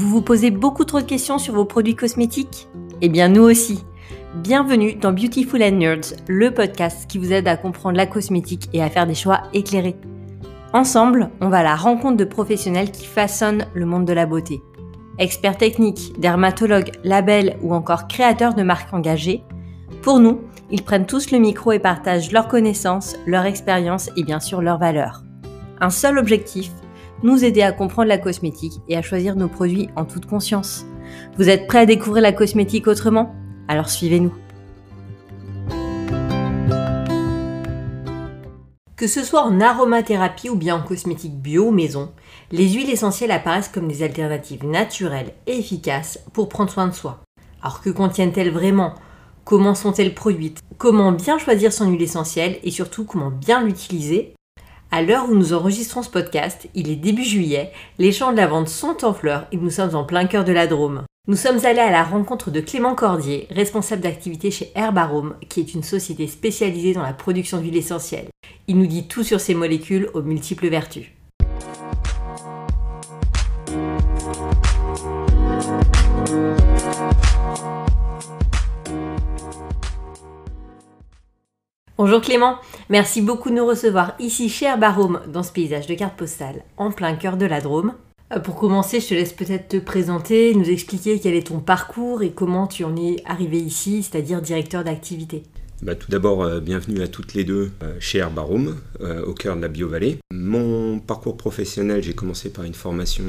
Vous vous posez beaucoup trop de questions sur vos produits cosmétiques Eh bien nous aussi. Bienvenue dans Beautiful and Nerds, le podcast qui vous aide à comprendre la cosmétique et à faire des choix éclairés. Ensemble, on va à la rencontre de professionnels qui façonnent le monde de la beauté. Experts techniques, dermatologues, labels ou encore créateurs de marques engagées, pour nous, ils prennent tous le micro et partagent leurs connaissances, leur expérience et bien sûr leurs valeurs. Un seul objectif, nous aider à comprendre la cosmétique et à choisir nos produits en toute conscience. Vous êtes prêts à découvrir la cosmétique autrement? Alors suivez-nous. Que ce soit en aromathérapie ou bien en cosmétique bio maison, les huiles essentielles apparaissent comme des alternatives naturelles et efficaces pour prendre soin de soi. Alors que contiennent-elles vraiment? Comment sont-elles produites? Comment bien choisir son huile essentielle et surtout comment bien l'utiliser? À l'heure où nous enregistrons ce podcast, il est début juillet, les champs de la vente sont en fleurs et nous sommes en plein cœur de la Drôme. Nous sommes allés à la rencontre de Clément Cordier, responsable d'activité chez Herbarome, qui est une société spécialisée dans la production d'huile essentielle. Il nous dit tout sur ces molécules aux multiples vertus. Bonjour Clément, merci beaucoup de nous recevoir ici chez Herbarome dans ce paysage de carte postale en plein cœur de la Drôme. Euh, pour commencer, je te laisse peut-être te présenter, nous expliquer quel est ton parcours et comment tu en es arrivé ici, c'est-à-dire directeur d'activité. Bah, tout d'abord, euh, bienvenue à toutes les deux euh, chez Herbarum, euh, au cœur de la BioVallée. Mon parcours professionnel, j'ai commencé par une formation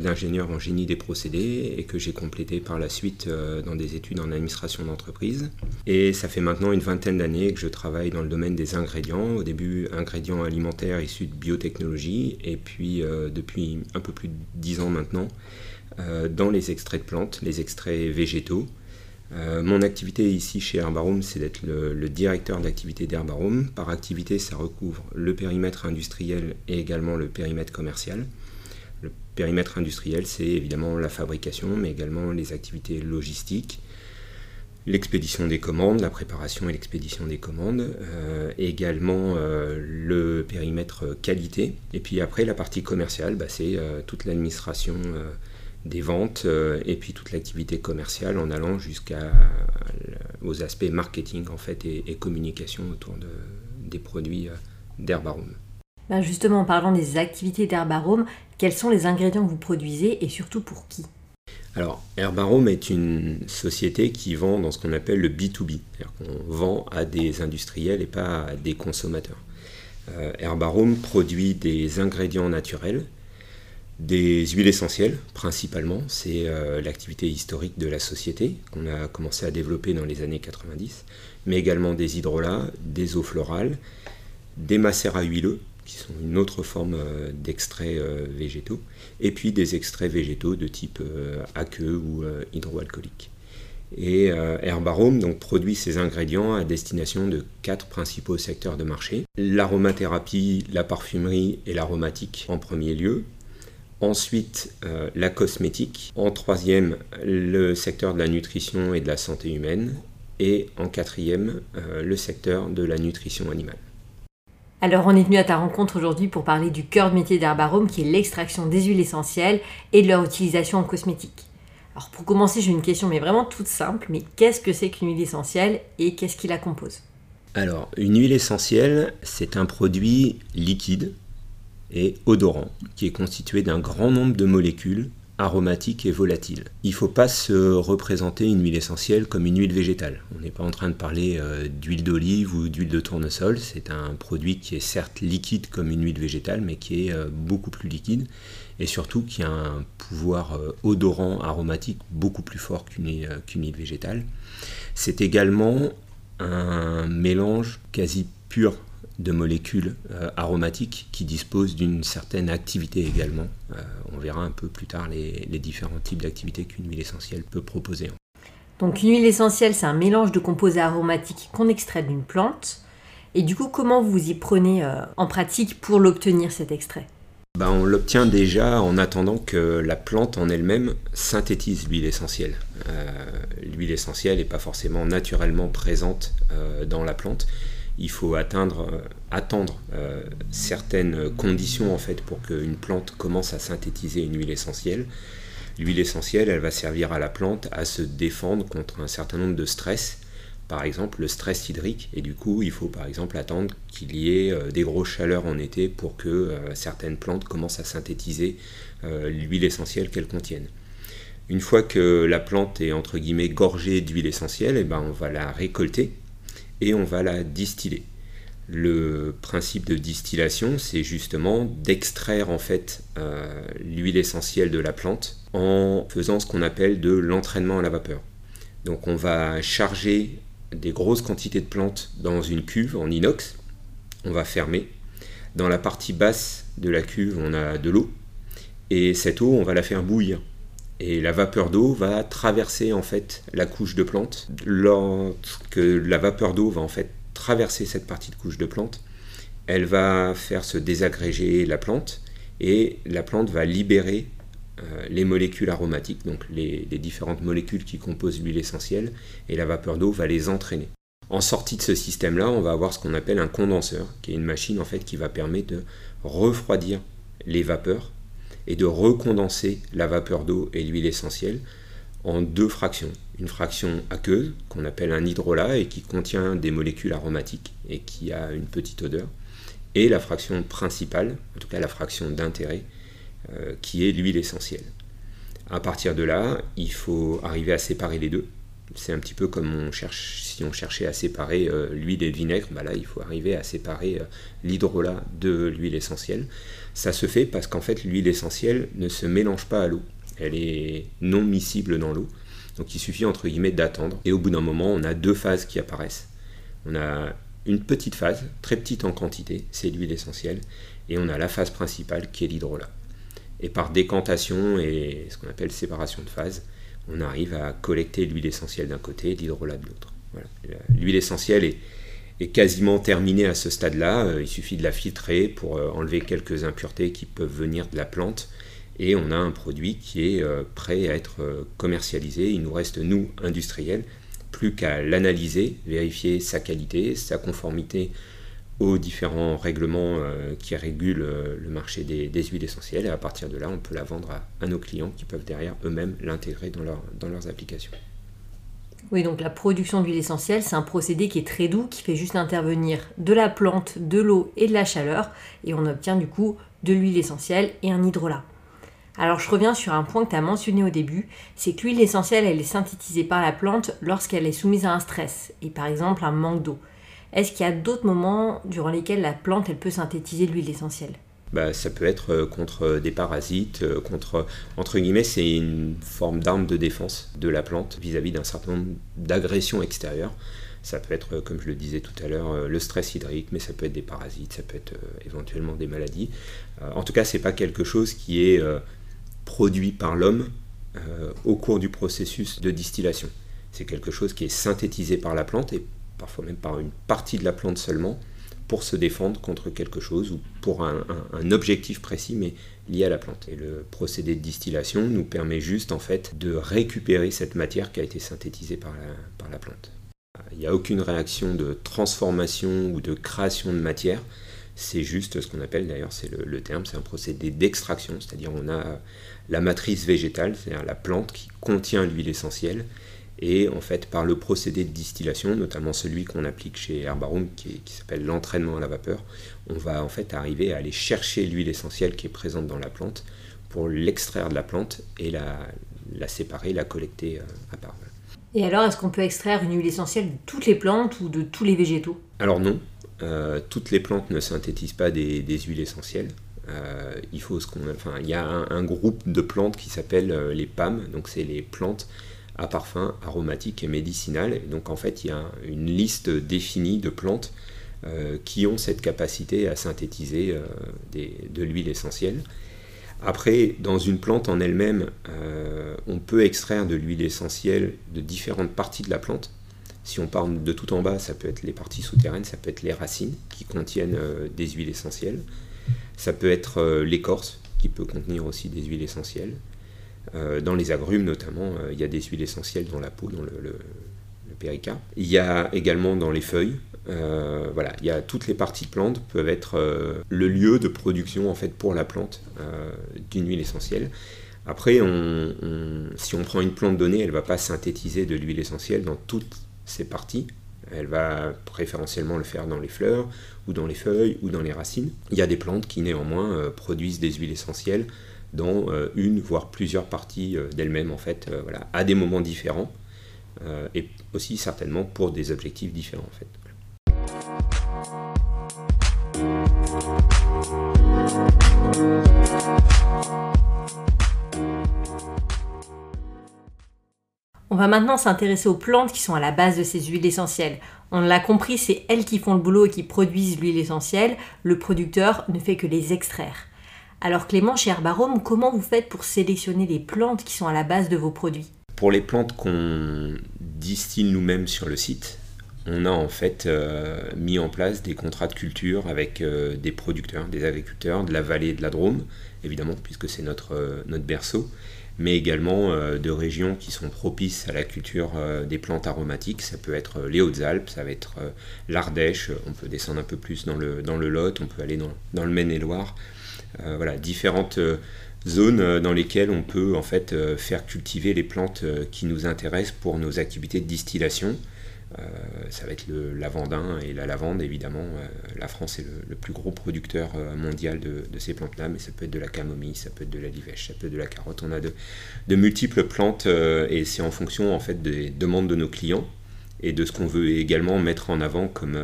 d'ingénieur en génie des procédés et que j'ai complété par la suite dans des études en administration d'entreprise. Et ça fait maintenant une vingtaine d'années que je travaille dans le domaine des ingrédients. Au début, ingrédients alimentaires issus de biotechnologie et puis depuis un peu plus de dix ans maintenant, dans les extraits de plantes, les extraits végétaux. Euh, mon activité ici chez Herbarum, c'est d'être le, directeur d'activité d'Herbarum. Par activité, ça recouvre le périmètre industriel et également le périmètre commercial. Le périmètre industriel, c'est évidemment la fabrication, mais également les activités logistiques, l'expédition des commandes, la préparation et l'expédition des commandes, euh, également euh, le périmètre qualité. Et puis après, la partie commerciale, bah, c'est toute l'administration des ventes euh, et puis toute l'activité commerciale en allant jusqu'aux aspects marketing en fait et, communication autour de, des produits euh, d'Herbarome. Ben justement, en parlant des activités d'Herbarome, quels sont les ingrédients que vous produisez et surtout pour qui? Alors, Herbarome est une société qui vend dans ce qu'on appelle le B2B, c'est-à-dire qu'on vend à des industriels et pas à des consommateurs. Euh, Herbarome produit des ingrédients naturels des huiles essentielles, principalement, c'est euh, l'activité historique de la société qu'on a commencé à développer dans les années 90, mais également des hydrolats, des eaux florales, des macérats huileux, qui sont une autre forme euh, d'extraits euh, végétaux, et puis des extraits végétaux de type aqueux ou hydroalcoolique. Et Herbarome donc, produit ces ingrédients à destination de quatre principaux secteurs de marché. L'aromathérapie, la parfumerie et l'aromatique en premier lieu, Ensuite, euh, la cosmétique. En troisième, le secteur de la nutrition et de la santé humaine. Et en quatrième, euh, le secteur de la nutrition animale. Alors on est venu à ta rencontre aujourd'hui pour parler du cœur de métier d'Herbarome qui est l'extraction des huiles essentielles et de leur utilisation en cosmétique. Alors pour commencer, j'ai une question mais vraiment toute simple, mais qu'est-ce que c'est qu'une huile essentielle et qu'est-ce qui la compose? Alors une huile essentielle, c'est un produit liquide et odorant, qui est constitué d'un grand nombre de molécules aromatiques et volatiles. Il ne faut pas se représenter une huile essentielle comme une huile végétale. On n'est pas en train de parler euh, d'huile d'olive ou d'huile de tournesol. C'est un produit qui est certes liquide comme une huile végétale, mais qui est euh, beaucoup plus liquide et surtout qui a un pouvoir euh, odorant, aromatique beaucoup plus fort qu'une huile végétale. C'est également un mélange quasi pur de molécules euh, aromatiques qui disposent d'une certaine activité également. Euh, on verra un peu plus tard les, différents types d'activités qu'une huile essentielle peut proposer. Donc une huile essentielle, c'est un mélange de composés aromatiques qu'on extrait d'une plante. Et du coup, comment vous y prenez euh, en pratique pour l'obtenir cet extrait? Ben, On l'obtient déjà en attendant que la plante en elle-même synthétise l'huile essentielle. l'huile essentielle n'est pas forcément naturellement présente dans la plante il faut euh, attendre euh, certaines conditions en fait pour qu'une plante commence à synthétiser une huile essentielle. L'huile essentielle, elle va servir à la plante à se défendre contre un certain nombre de stress, par exemple le stress hydrique, et du coup il faut par exemple attendre qu'il y ait euh, des grosses chaleurs en été pour que certaines plantes commencent à synthétiser l'huile essentielle qu'elles contiennent. Une fois que la plante est entre guillemets gorgée d'huile essentielle, et eh ben, on va la récolter et on va la distiller. Le principe de distillation, c'est justement d'extraire en fait euh, l'huile essentielle de la plante en faisant ce qu'on appelle de l'entraînement à la vapeur. Donc on va charger des grosses quantités de plantes dans une cuve en inox, on va fermer. Dans la partie basse de la cuve, on a de l'eau et cette eau, on va la faire bouillir. Et la vapeur d'eau va traverser en fait la couche de plante. Lorsque la vapeur d'eau va en fait traverser cette partie de couche de plante, elle va faire se désagréger la plante et la plante va libérer euh, les molécules aromatiques, donc les, différentes molécules qui composent l'huile essentielle, et la vapeur d'eau va les entraîner. En sortie de ce système-là, on va avoir ce qu'on appelle un condenseur, qui est une machine en fait qui va permettre de refroidir les vapeurs et de recondenser la vapeur d'eau et l'huile essentielle en deux fractions. Une fraction aqueuse, qu'on appelle un hydrolat, et qui contient des molécules aromatiques et qui a une petite odeur, et la fraction principale, en tout cas la fraction d'intérêt, euh, qui est l'huile essentielle. À partir de là, il faut arriver à séparer les deux. C'est un petit peu comme si on cherchait à séparer euh, l'huile et le vinaigre, bah là il faut arriver à séparer euh, l'hydrolat de l'huile essentielle. Ça se fait parce qu'en fait l'huile essentielle ne se mélange pas à l'eau. Elle est non miscible dans l'eau. Donc il suffit entre guillemets d'attendre. Et au bout d'un moment, on a deux phases qui apparaissent. On a une petite phase, très petite en quantité, c'est l'huile essentielle. Et on a la phase principale qui est l'hydrolat. Et par décantation et ce qu'on appelle séparation de phase, on arrive à collecter l'huile essentielle d'un côté et l'hydrolat de l'autre. L'huile essentielle est, est quasiment terminée à ce stade-là. Euh, il suffit de la filtrer pour euh, enlever quelques impuretés qui peuvent venir de la plante. Et on a un produit qui est euh, prêt à être commercialisé. Il nous reste, nous, industriels, plus qu'à l'analyser, vérifier sa qualité, sa conformité aux différents règlements qui régulent le marché des, huiles essentielles. Et à partir de là, on peut la vendre à, nos clients qui peuvent derrière eux-mêmes l'intégrer dans, dans leurs applications. Oui, donc la production d'huile essentielle, c'est un procédé qui est très doux, qui fait juste intervenir de la plante, de l'eau et de la chaleur, et on obtient du coup de l'huile essentielle et un hydrolat. Alors je reviens sur un point que tu as mentionné au début, c'est que l'huile essentielle, elle est synthétisée par la plante lorsqu'elle est soumise à un stress, et par exemple un manque d'eau. Est-ce qu'il y a d'autres moments durant lesquels la plante, elle peut synthétiser l'huile essentielle? Bah, ça peut être euh, contre des parasites, euh, contre, entre guillemets, c'est une forme d'arme de défense de la plante vis-à-vis d'un certain nombre d'agressions extérieures. Ça peut être, comme je le disais tout à l'heure, euh, le stress hydrique, mais ça peut être des parasites, ça peut être éventuellement des maladies. En tout cas, c'est pas quelque chose qui est produit par l'homme au cours du processus de distillation. C'est quelque chose qui est synthétisé par la plante et parfois même par une partie de la plante seulement pour se défendre contre quelque chose ou pour un, objectif précis mais lié à la plante. Et le procédé de distillation nous permet juste en fait de récupérer cette matière qui a été synthétisée par la, plante. Il n'y a aucune réaction de transformation ou de création de matière, c'est juste ce qu'on appelle d'ailleurs, c'est le, terme, c'est un procédé d'extraction, c'est-à-dire on a la matrice végétale, c'est-à-dire la plante qui contient l'huile essentielle, et en fait, par le procédé de distillation, notamment celui qu'on applique chez Herbarum, qui, s'appelle l'entraînement à la vapeur, on va en fait arriver à aller chercher l'huile essentielle qui est présente dans la plante pour l'extraire de la plante et la, la séparer, la collecter euh, à part. Et alors, est-ce qu'on peut extraire une huile essentielle de toutes les plantes ou de tous les végétaux? Alors non, euh, toutes les plantes ne synthétisent pas des, huiles essentielles. Euh, il faut ce qu'on, enfin, il y a un, un, groupe de plantes qui s'appelle les PAM, donc c'est les plantes à parfum aromatique et médicinal. donc en fait, il y a une liste définie de plantes euh, qui ont cette capacité à synthétiser euh, de l'huile essentielle. Après, dans une plante en elle-même, euh, on peut extraire de l'huile essentielle de différentes parties de la plante. Si on parle de tout en bas, ça peut être les parties souterraines, ça peut être les racines qui contiennent des huiles essentielles. Ça peut être l'écorce qui peut contenir aussi des huiles essentielles. Euh, dans les agrumes notamment, euh, il y a des huiles essentielles dans la peau, dans le, le, Il y a également dans les feuilles. Euh, voilà, il y a toutes les parties de plante peuvent être le lieu de production en fait pour la plante d'une huile essentielle. Après, si on prend une plante donnée, elle ne va pas synthétiser de l'huile essentielle dans toutes ses parties. Elle va préférentiellement le faire dans les fleurs, ou dans les feuilles, ou dans les racines. Il y a des plantes qui néanmoins produisent des huiles essentielles dans euh, une, voire plusieurs parties euh, d'elles-mêmes, en fait, voilà, à des moments différents, et aussi certainement pour des objectifs différents, en fait. On va maintenant s'intéresser aux plantes qui sont à la base de ces huiles essentielles. On l'a compris, c'est elles qui font le boulot et qui produisent l'huile essentielle. Le producteur ne fait que les extraire. Alors Clément, chez Herbarome, comment vous faites pour sélectionner les plantes qui sont à la base de vos produits? Pour les plantes qu'on distille nous-mêmes sur le site, on a en fait euh, mis en place des contrats de culture avec euh, des producteurs, des agriculteurs de la vallée de la Drôme, évidemment, puisque c'est notre, euh, berceau, mais également de régions qui sont propices à la culture des plantes aromatiques. Ça peut être les Hautes-Alpes, ça va être l'Ardèche, on peut descendre un peu plus dans le, Lot, on peut aller dans le Maine-et-Loire. Voilà, différentes zones dans lesquelles on peut en fait faire cultiver les plantes qui nous intéressent pour nos activités de distillation. Euh, ça va être le lavandin et la lavande, évidemment. Euh, la France est le, plus gros producteur euh, mondial de, ces plantes-là, mais ça peut être de la camomille, ça peut être de la livèche, ça peut être de la carotte. On a de, de multiples plantes et c'est en fonction en fait des demandes de nos clients et de ce qu'on veut également mettre en avant comme,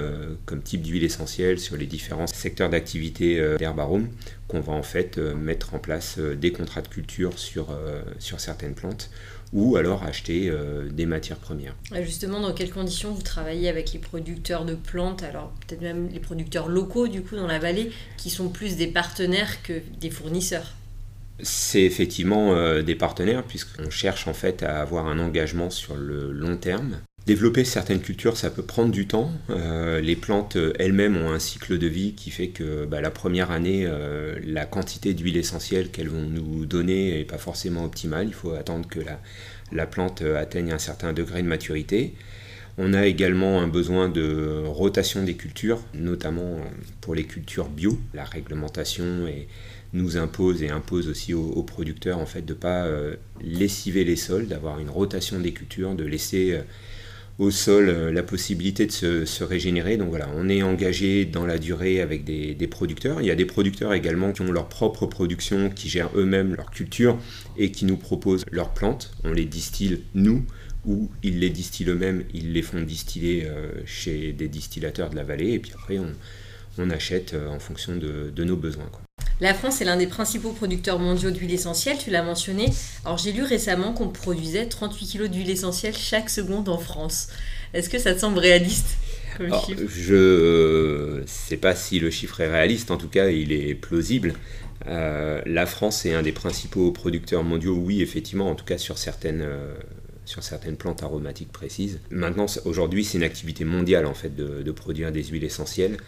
comme type d'huile essentielle sur les différents secteurs d'activité d'herbarome, qu'on va en fait mettre en place des contrats de culture sur, sur certaines plantes ou alors acheter euh, des matières premières. Justement, dans quelles conditions vous travaillez avec les producteurs de plantes, alors peut-être même les producteurs locaux du coup dans la vallée, qui sont plus des partenaires que des fournisseurs? C'est effectivement euh, des partenaires puisqu'on cherche en fait à avoir un engagement sur le long terme. Développer certaines cultures, ça peut prendre du temps. Euh, les plantes elles-mêmes ont un cycle de vie qui fait que bah, la première année, la quantité d'huile essentielle qu'elles vont nous donner n'est pas forcément optimale. Il faut attendre que la, la plante atteigne un certain degré de maturité. On a également un besoin de rotation des cultures, notamment pour les cultures bio. La réglementation nous impose et impose aussi aux, producteurs en fait de ne pas euh, lessiver les sols, d'avoir une rotation des cultures, de laisser euh, au sol euh, la possibilité de se, régénérer. Donc voilà, on est engagé dans la durée avec des, producteurs. Il y a des producteurs également qui ont leur propre production, qui gèrent eux-mêmes leur culture et qui nous proposent leurs plantes. On les distille nous ou ils les distillent eux-mêmes, ils les font distiller euh, chez des distillateurs de la vallée et puis après on, on achète euh, en fonction de, de nos besoins. Quoi. La France est l'un des principaux producteurs mondiaux d'huile essentielle, tu l'as mentionné. Alors j'ai lu récemment qu'on produisait 38 kg d'huile essentielle chaque seconde en France. Est-ce que ça te semble réaliste comme chiffre? Je ne sais pas si le chiffre est réaliste, en tout cas il est plausible. Euh, la France est un des principaux producteurs mondiaux, oui effectivement, en tout cas sur certaines... Euh, sur certaines plantes aromatiques précises. Maintenant, aujourd'hui, c'est une activité mondiale en fait de, de produire des huiles essentielles.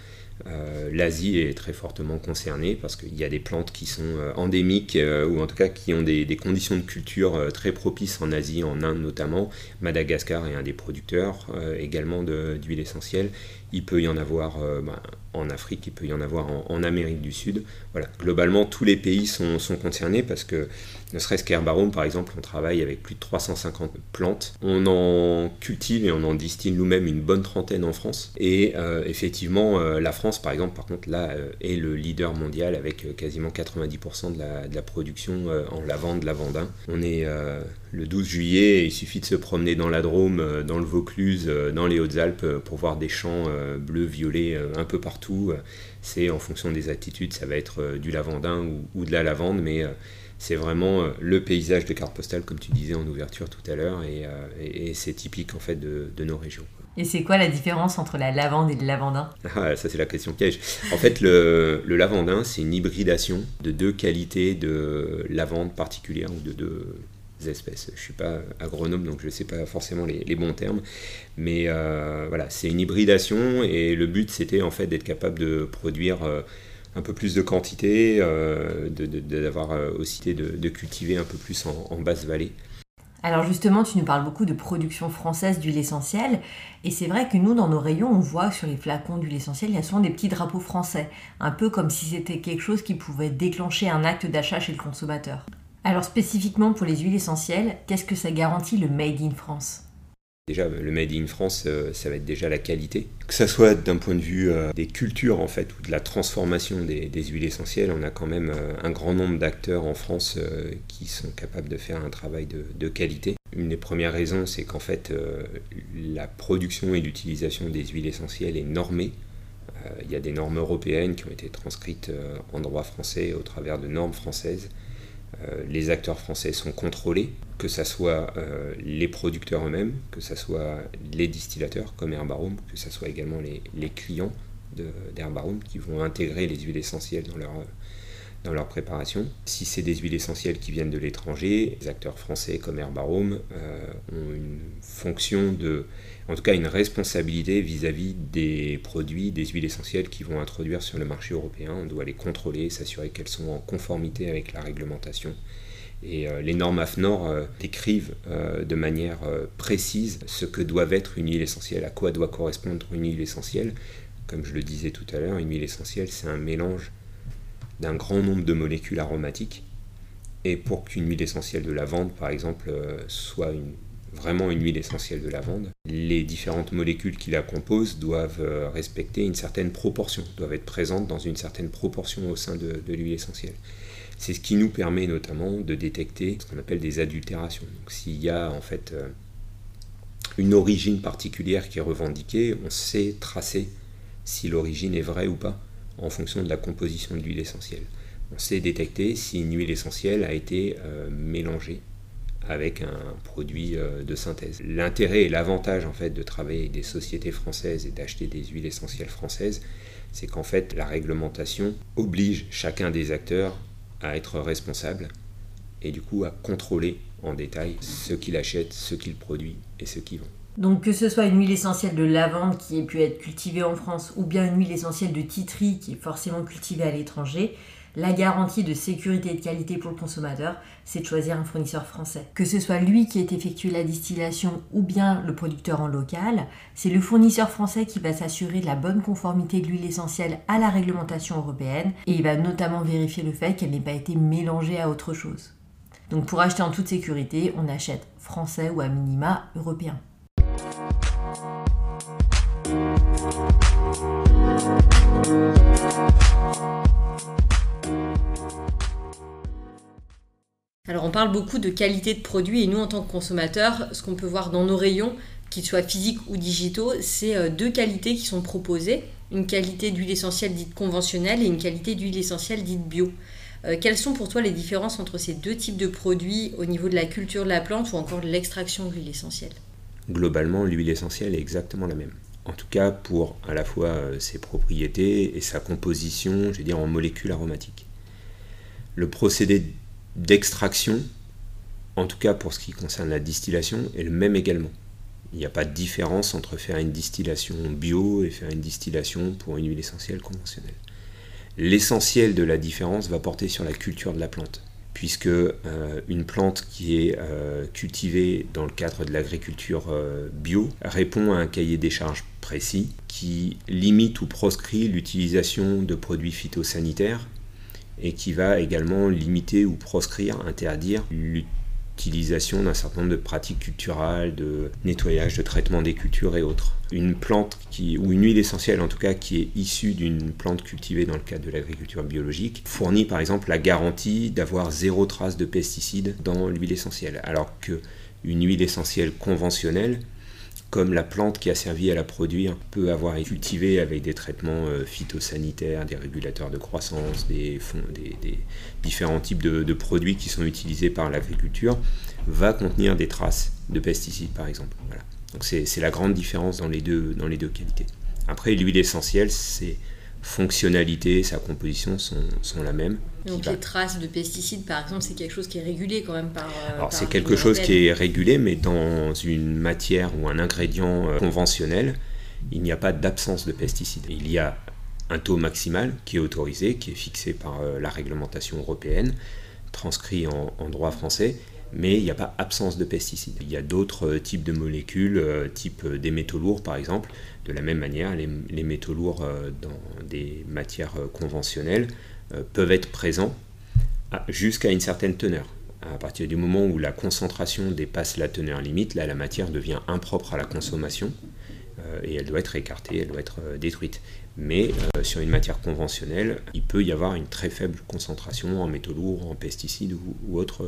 Euh, L'Asie est très fortement concernée parce qu'il y a des plantes qui sont euh, endémiques euh, ou en tout cas qui ont des, conditions de culture très propices en Asie, en Inde notamment. Madagascar est un des producteurs également d'huile essentielle. Il peut y en avoir bah, en Afrique, il peut y en avoir en, Amérique du Sud. Voilà. Globalement, tous les pays sont, concernés parce que ne serait-ce qu'Herbarome, par exemple, on travaille avec plus de 350 plantes. On en cultive et on en distille nous-mêmes une bonne trentaine en France. Et euh, effectivement, euh, la France, par exemple, par contre, là, euh, est le leader mondial avec quasiment 90% de la, de la, production en lavande, lavandin. On est le 12 juillet, il suffit de se promener dans la Drôme, dans le Vaucluse, dans les Hautes-Alpes pour voir des champs bleus, violets un peu partout. C'est en fonction des attitudes, ça va être du lavandin ou, ou de la lavande, mais c'est vraiment euh, le paysage de carte postale, comme tu disais en ouverture tout à l'heure, et, euh, c'est typique en fait de, nos régions. Et c'est quoi la différence entre la lavande et le lavandin? Ah, Ça c'est la question piège. En fait, le, lavandin, c'est une hybridation de deux qualités de lavande particulières ou de deux Je ne suis pas agronome, donc je ne sais pas forcément les, bons termes. Mais euh, voilà, c'est une hybridation et le but c'était en fait d'être capable de produire un peu plus de quantité, euh, d'avoir euh, aussi de, de, cultiver un peu plus en, basse vallée. Alors justement, tu nous parles beaucoup de production française d'huile essentielle, et c'est vrai que nous, dans nos rayons, on voit sur les flacons d'huile essentielle, il y a souvent des petits drapeaux français, un peu comme si c'était quelque chose qui pouvait déclencher un acte d'achat chez le consommateur. Alors spécifiquement pour les huiles essentielles, qu'est-ce que ça garantit le Made in France? Déjà, le Made in France, euh, ça va être déjà la qualité. Que ce soit d'un point de vue euh, des cultures, en fait, ou de la transformation des, huiles essentielles, on a quand même euh, un grand nombre d'acteurs en France qui sont capables de faire un travail de, qualité. Une des premières raisons, c'est qu'en fait, la production et l'utilisation des huiles essentielles est normée. Il y a des normes européennes qui ont été transcrites en droit français au travers de normes françaises. Les acteurs français sont contrôlés que ce soit euh, les producteurs eux-mêmes, que ce soit les distillateurs comme Herbarum, que ce soit également les, les clients d'Herbarum qui vont intégrer les huiles essentielles dans leur, dans leur préparation. Si c'est des huiles essentielles qui viennent de l'étranger, les acteurs français comme Herbarum euh, ont une fonction de, en tout cas une responsabilité vis-à-vis -vis des produits, des huiles essentielles qui vont introduire sur le marché européen. On doit les contrôler, s'assurer qu'elles sont en conformité avec la réglementation et euh, les normes AFNOR euh, décrivent euh, de manière précise ce que doit être une huile essentielle, à quoi doit correspondre une huile essentielle. Comme je le disais tout à l'heure, une huile essentielle, c'est un mélange d'un grand nombre de molécules aromatiques. Et pour qu'une huile essentielle de lavande, par exemple, soit vraiment une huile essentielle de lavande, les différentes molécules qui la composent doivent respecter une certaine proportion, doivent être présentes dans une certaine proportion au sein de l'huile essentielle. C'est ce qui nous permet notamment de détecter ce qu'on appelle des adultérations. S'il y a en fait euh, une origine particulière qui est revendiquée, on sait tracer si l'origine est vraie ou pas en fonction de la composition de l'huile essentielle. On sait détecter si une huile essentielle a été euh, mélangée avec un produit euh, de synthèse. L'intérêt et l'avantage en fait de travailler avec des sociétés françaises et d'acheter des huiles essentielles françaises, c'est qu'en fait la réglementation oblige chacun des acteurs à être responsable et du coup à contrôler en détail ce qu'il achète, ce qu'il produit et ce qu'il vend. Donc que ce soit une huile essentielle de lavande qui ait pu être cultivée en France ou bien une huile essentielle de titri qui est forcément cultivée à l'étranger, la garantie de sécurité et de qualité pour le consommateur, c'est de choisir un fournisseur français. Que ce soit lui qui ait effectué la distillation ou bien le producteur en local, c'est le fournisseur français qui va s'assurer de la bonne conformité de l'huile essentielle à la réglementation européenne et il va notamment vérifier le fait qu'elle n'ait pas été mélangée à autre chose. Donc pour acheter en toute sécurité, on achète français ou à minima européen. Parle beaucoup de qualité de produit et nous en tant que consommateurs, ce qu'on peut voir dans nos rayons, qu'ils soient physiques ou digitaux, c'est euh, deux qualités qui sont proposées. Une qualité d'huile essentielle dite conventionnelle et une qualité d'huile essentielle dite bio. Euh, quelles sont pour toi les différences entre ces deux types de produits au niveau de la culture de la plante ou encore de l'extraction de l'huile essentielle? Globalement, l'huile essentielle est exactement la même. En tout cas pour à la fois euh, ses propriétés et sa composition, je veux dire en molécules aromatiques. Le procédé d'extraction, en tout cas pour ce qui concerne la distillation, est le même également. Il n'y a pas de différence entre faire une distillation bio et faire une distillation pour une huile essentielle conventionnelle. L'essentiel de la différence va porter sur la culture de la plante, puisque euh, une plante qui est euh, cultivée dans le cadre de l'agriculture euh, bio répond à un cahier des charges précis qui limite ou proscrit l'utilisation de produits phytosanitaires et qui va également limiter ou proscrire, interdire l'utilisation d'un certain nombre de pratiques culturelles, de nettoyage, de traitement des cultures et autres. Une plante qui, ou une huile essentielle en tout cas qui est issue d'une plante cultivée dans le cadre de l'agriculture biologique fournit par exemple la garantie d'avoir zéro trace de pesticides dans l'huile essentielle, alors que une huile essentielle conventionnelle comme la plante qui a servi à la produire peut avoir été cultivée avec des traitements euh, phytosanitaires, des régulateurs de croissance, des, différents types de, produits qui sont utilisés par l'agriculture, va contenir des traces de pesticides par exemple. Donc c'est la grande différence dans les deux, dans les deux qualités. Après, l'huile essentielle, c'est fonctionnalité, sa composition sont, sont la même. Donc les traces de pesticides, par exemple, c'est quelque chose qui est régulé quand même par... Euh, Alors c'est quelque chose qui est régulé, mais dans une matière ou un ingrédient euh, conventionnel, il n'y a pas d'absence de pesticides. Il y a un taux maximal qui est autorisé, qui est fixé par euh, la réglementation européenne, transcrit en, en droit français, mais il n'y a pas absence de pesticides. Il y a d'autres types de molécules, type des métaux lourds par exemple. De la même manière, les, métaux lourds dans des matières conventionnelles euh, peuvent être présents jusqu'à une certaine teneur. À partir du moment où la concentration dépasse la teneur limite, là la matière devient impropre à la consommation euh, et elle doit être écartée, elle doit être euh, détruite. Mais euh, sur une matière conventionnelle, il peut y avoir une très faible concentration en métaux lourds, en pesticides ou, autres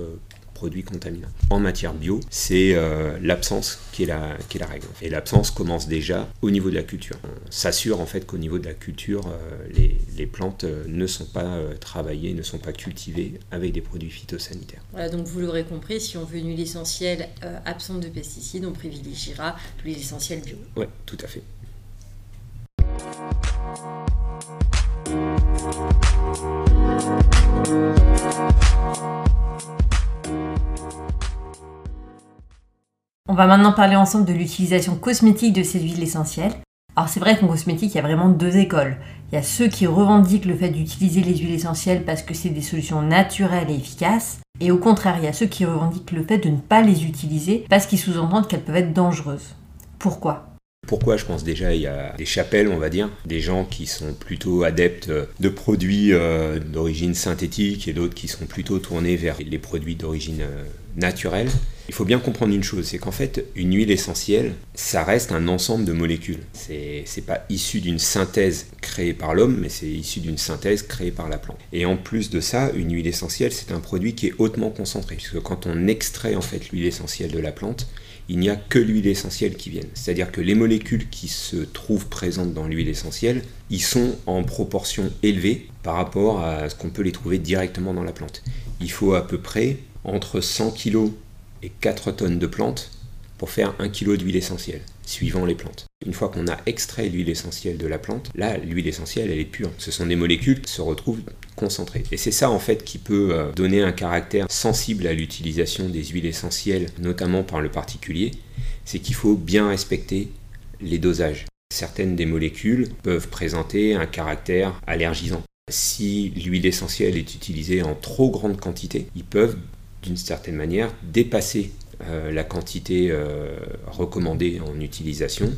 produits contaminants. En matière bio, c'est l'absence qui, est la, qui est la règle. Et l'absence commence déjà au niveau de la culture. On s'assure en fait qu'au niveau de la culture, les, les, plantes ne sont pas travaillées, ne sont pas cultivées avec des produits phytosanitaires. Voilà, donc vous l'aurez compris, si on veut une huile essentielle absente de pesticides, on privilégiera l'huile essentielle bio. Oui, tout à fait. On va maintenant parler ensemble de l'utilisation cosmétique de ces huiles essentielles. Alors c'est vrai qu'en cosmétique, il y a vraiment deux écoles. Il y a ceux qui revendiquent le fait d'utiliser les huiles essentielles parce que c'est des solutions naturelles et efficaces. Et au contraire, il y a ceux qui revendiquent le fait de ne pas les utiliser parce qu'ils sous-entendent qu'elles peuvent être dangereuses. Pourquoi? Pourquoi? Je pense déjà il y a des chapelles, on va dire, des gens qui sont plutôt adeptes de produits euh, d'origine synthétique et d'autres qui sont plutôt tournés vers les produits d'origine euh, naturelle. Il faut bien comprendre une chose, c'est qu'en fait, une huile essentielle, ça reste un ensemble de molécules. C'est, c'est pas issu d'une synthèse créée par l'homme, mais c'est issu d'une synthèse créée par la plante. Et en plus de ça, une huile essentielle, c'est un produit qui est hautement concentré, puisque quand on extrait en fait l'huile essentielle de la plante, il n'y a que l'huile essentielle qui vienne. C'est-à-dire que les molécules qui se trouvent présentes dans l'huile essentielle, ils sont en proportion élevée par rapport à ce qu'on peut les trouver directement dans la plante. Il faut à peu près entre 100 kg et 4 tonnes de plantes pour faire 1 kg d'huile essentielle, suivant les plantes. Une fois qu'on a extrait l'huile essentielle de la plante, là, l'huile essentielle, elle est pure. Ce sont des molécules qui se retrouvent concentrées. Et c'est ça, en fait, qui peut euh, donner un caractère sensible à l'utilisation des huiles essentielles, notamment par le particulier, c'est qu'il faut bien respecter les dosages. Certaines des molécules peuvent présenter un caractère allergisant. Si l'huile essentielle est utilisée en trop grande quantité, ils peuvent d'une certaine manière, dépasser euh, la quantité euh, recommandée en utilisation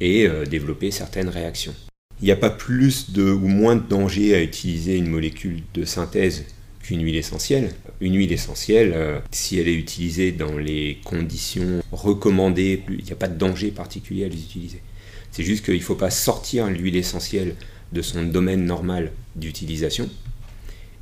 et euh, développer certaines réactions. Il n'y a pas plus de, ou moins de danger à utiliser une molécule de synthèse qu'une huile essentielle. Une huile essentielle, si elle est utilisée dans les conditions recommandées, il n'y a pas de danger particulier à l'utiliser. C'est juste qu'il ne faut pas sortir l'huile essentielle de son domaine normal d'utilisation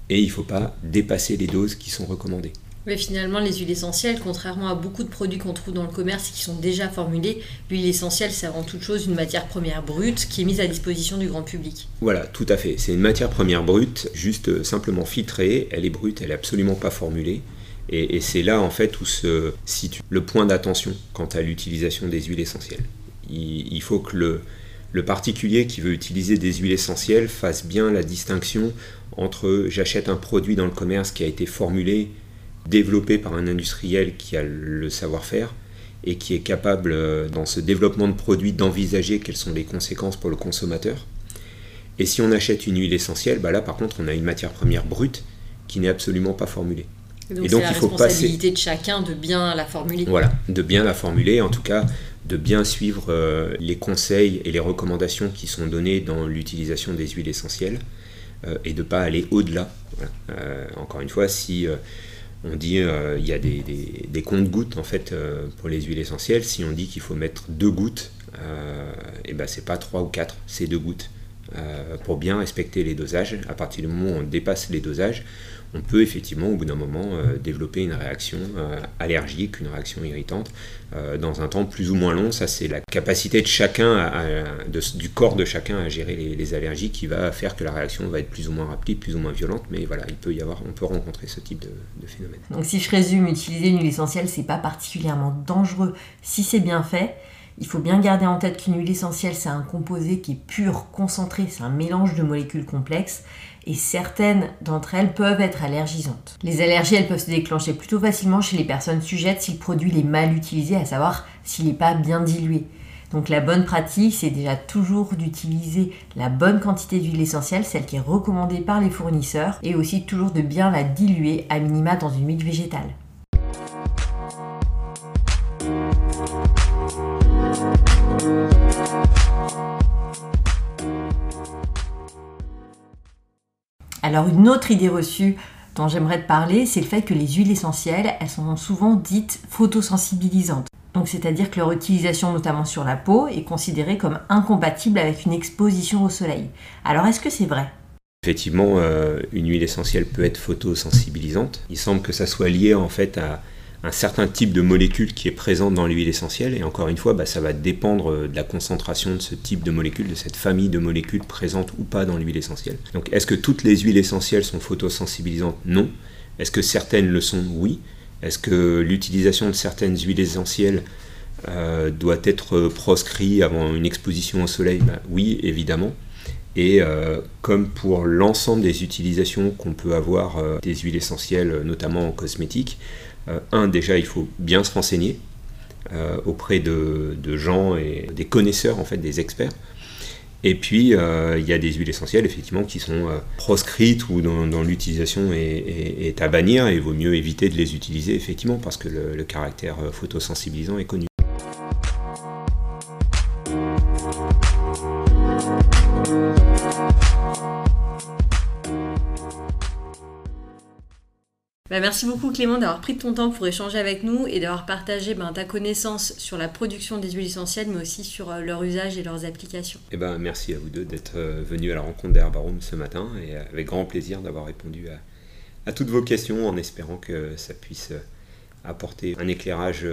et il ne faut pas dépasser les doses qui sont recommandées. Mais finalement, les huiles essentielles, contrairement à beaucoup de produits qu'on trouve dans le commerce qui sont déjà formulés, l'huile essentielle, c'est avant toute chose une matière première brute qui est mise à disposition du grand public. Voilà, tout à fait. C'est une matière première brute, juste euh, simplement filtrée. Elle est brute, elle est absolument pas formulée. Et, c'est là, en fait, où se situe le point d'attention quant à l'utilisation des huiles essentielles. Il, faut que le, le particulier qui veut utiliser des huiles essentielles fasse bien la distinction entre j'achète un produit dans le commerce qui a été formulé développé par un industriel qui a le savoir-faire et qui est capable, euh, dans ce développement de produits, d'envisager quelles sont les conséquences pour le consommateur. Et si on achète une huile essentielle, bah là par contre on a une matière première brute qui n'est absolument pas formulée. Et donc, c'est la responsabilité de chacun de bien la formuler. Voilà, de bien la formuler, en tout cas de bien suivre euh, les conseils et les recommandations qui sont données dans l'utilisation des huiles essentielles euh, et de ne pas aller au-delà. encore une fois, si on dit euh, il y a des, des, comptes-gouttes en fait euh, pour les huiles essentielles. Si on dit qu'il faut mettre deux gouttes, et euh, eh ben c'est pas trois ou quatre, c'est deux gouttes. pour bien respecter les dosages, à partir du moment où on dépasse les dosages, on peut effectivement au bout d'un moment euh, développer une réaction euh, allergique, une réaction irritante euh, dans un temps plus ou moins long. Ça, c'est la capacité de chacun, du corps de chacun à gérer les, allergies qui va faire que la réaction va être plus ou moins rapide, plus ou moins violente. Mais voilà, il peut y avoir, on peut rencontrer ce type de, phénomène. Donc si je résume, utiliser une huile essentielle, c'est pas particulièrement dangereux si c'est bien fait. Il faut bien garder en tête qu'une huile essentielle, c'est un composé qui est pur, concentré, c'est un mélange de molécules complexes et certaines d'entre elles peuvent être allergisantes. Les allergies, elles peuvent se déclencher plutôt facilement chez les personnes sujettes si le produit est mal utilisé, à savoir s'il n'est pas bien dilué. Donc la bonne pratique, c'est déjà toujours d'utiliser la bonne quantité d'huile essentielle, celle qui est recommandée par les fournisseurs, et aussi toujours de bien la diluer à minima dans une huile végétale. Alors une autre idée reçue dont j'aimerais te parler, c'est le fait que les huiles essentielles, elles sont souvent dites photosensibilisantes. Donc c'est-à-dire que leur utilisation notamment sur la peau est considérée comme incompatible avec une exposition au soleil. Alors est-ce que c'est vrai? Effectivement, euh, une huile essentielle peut être photosensibilisante. Il semble que ça soit lié en fait à un certain type de molécule qui est présente dans l'huile essentielle. Et encore une fois, bah, ça va dépendre euh, de la concentration de ce type de molécule, de cette famille de molécules présentes ou pas dans l'huile essentielle. Donc est-ce que toutes les huiles essentielles sont photosensibilisantes? Non. Est-ce que certaines le sont? Oui. Est-ce que l'utilisation de certaines huiles essentielles euh, doit être proscrite avant une exposition au soleil? Bah, Oui, évidemment. Et euh, comme pour l'ensemble des utilisations qu'on peut avoir des huiles essentielles, notamment en cosmétique, un, déjà, il faut bien se renseigner auprès de, gens et des connaisseurs, en fait, des experts. Et puis, il y a des huiles essentielles, effectivement, qui sont proscrites ou dont, l'utilisation est, à bannir, et il vaut mieux éviter de les utiliser, effectivement, parce que le caractère photosensibilisant est connu. Bah, merci beaucoup Clément d'avoir pris ton temps pour échanger avec nous et d'avoir partagé ben, ta connaissance sur la production des huiles essentielles mais aussi sur euh, leur usage et leurs applications. Eh ben, merci à vous deux d'être euh, venus à la rencontre d'Herbarum ce matin et euh, avec grand plaisir d'avoir répondu à, toutes vos questions en espérant que ça puisse apporter un éclairage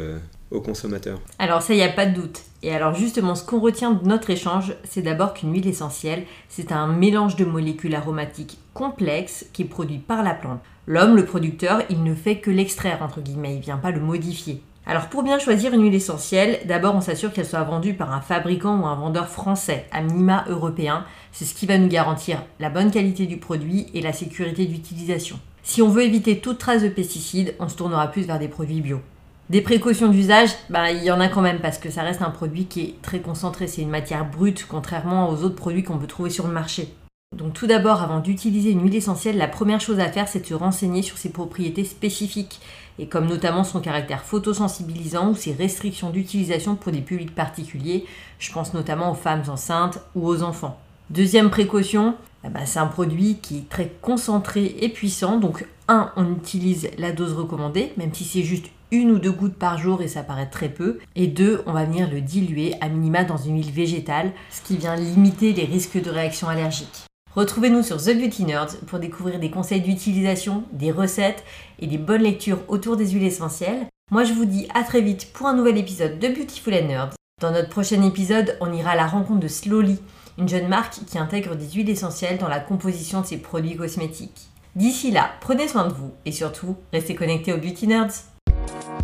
consommateurs. Alors ça, il a pas de doute. Et alors justement, ce qu'on retient de notre échange, c'est d'abord qu'une huile essentielle, c'est un mélange de molécules aromatiques complexes qui est produit par la plante. L'homme, le producteur, il ne fait que l'extraire, entre guillemets, il vient pas le modifier. Alors pour bien choisir une huile essentielle, d'abord on s'assure qu'elle soit vendue par un fabricant ou un vendeur français, à minima européen. C'est ce qui va nous garantir la bonne qualité du produit et la sécurité d'utilisation. Si on veut éviter toute trace de pesticides, on se tournera plus vers des produits bio. Des précautions d'usage, bah, il y en a quand même parce que ça reste un produit qui est très concentré, c'est une matière brute contrairement aux autres produits qu'on peut trouver sur le marché. Donc tout d'abord, avant d'utiliser une huile essentielle, la première chose à faire, c'est de se renseigner sur ses propriétés spécifiques, et comme notamment son caractère photosensibilisant ou ses restrictions d'utilisation pour des publics particuliers, je pense notamment aux femmes enceintes ou aux enfants. Deuxième précaution, eh ben, c'est un produit qui est très concentré et puissant, donc un, on utilise la dose recommandée, même si c'est juste une ou deux gouttes par jour et ça paraît très peu. Et deux, on va venir le diluer à minima dans une huile végétale, ce qui vient limiter les risques de réaction allergique. Retrouvez-nous sur The Beauty Nerds pour découvrir des conseils d'utilisation, des recettes et des bonnes lectures autour des huiles essentielles. Moi je vous dis à très vite pour un nouvel épisode de Beautiful and Nerds. Dans notre prochain épisode, on ira à la rencontre de Slowly, une jeune marque qui intègre des huiles essentielles dans la composition de ses produits cosmétiques. D'ici là, prenez soin de vous et surtout, restez connectés aux Beauty Nerds. Thank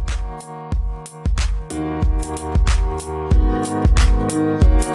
you.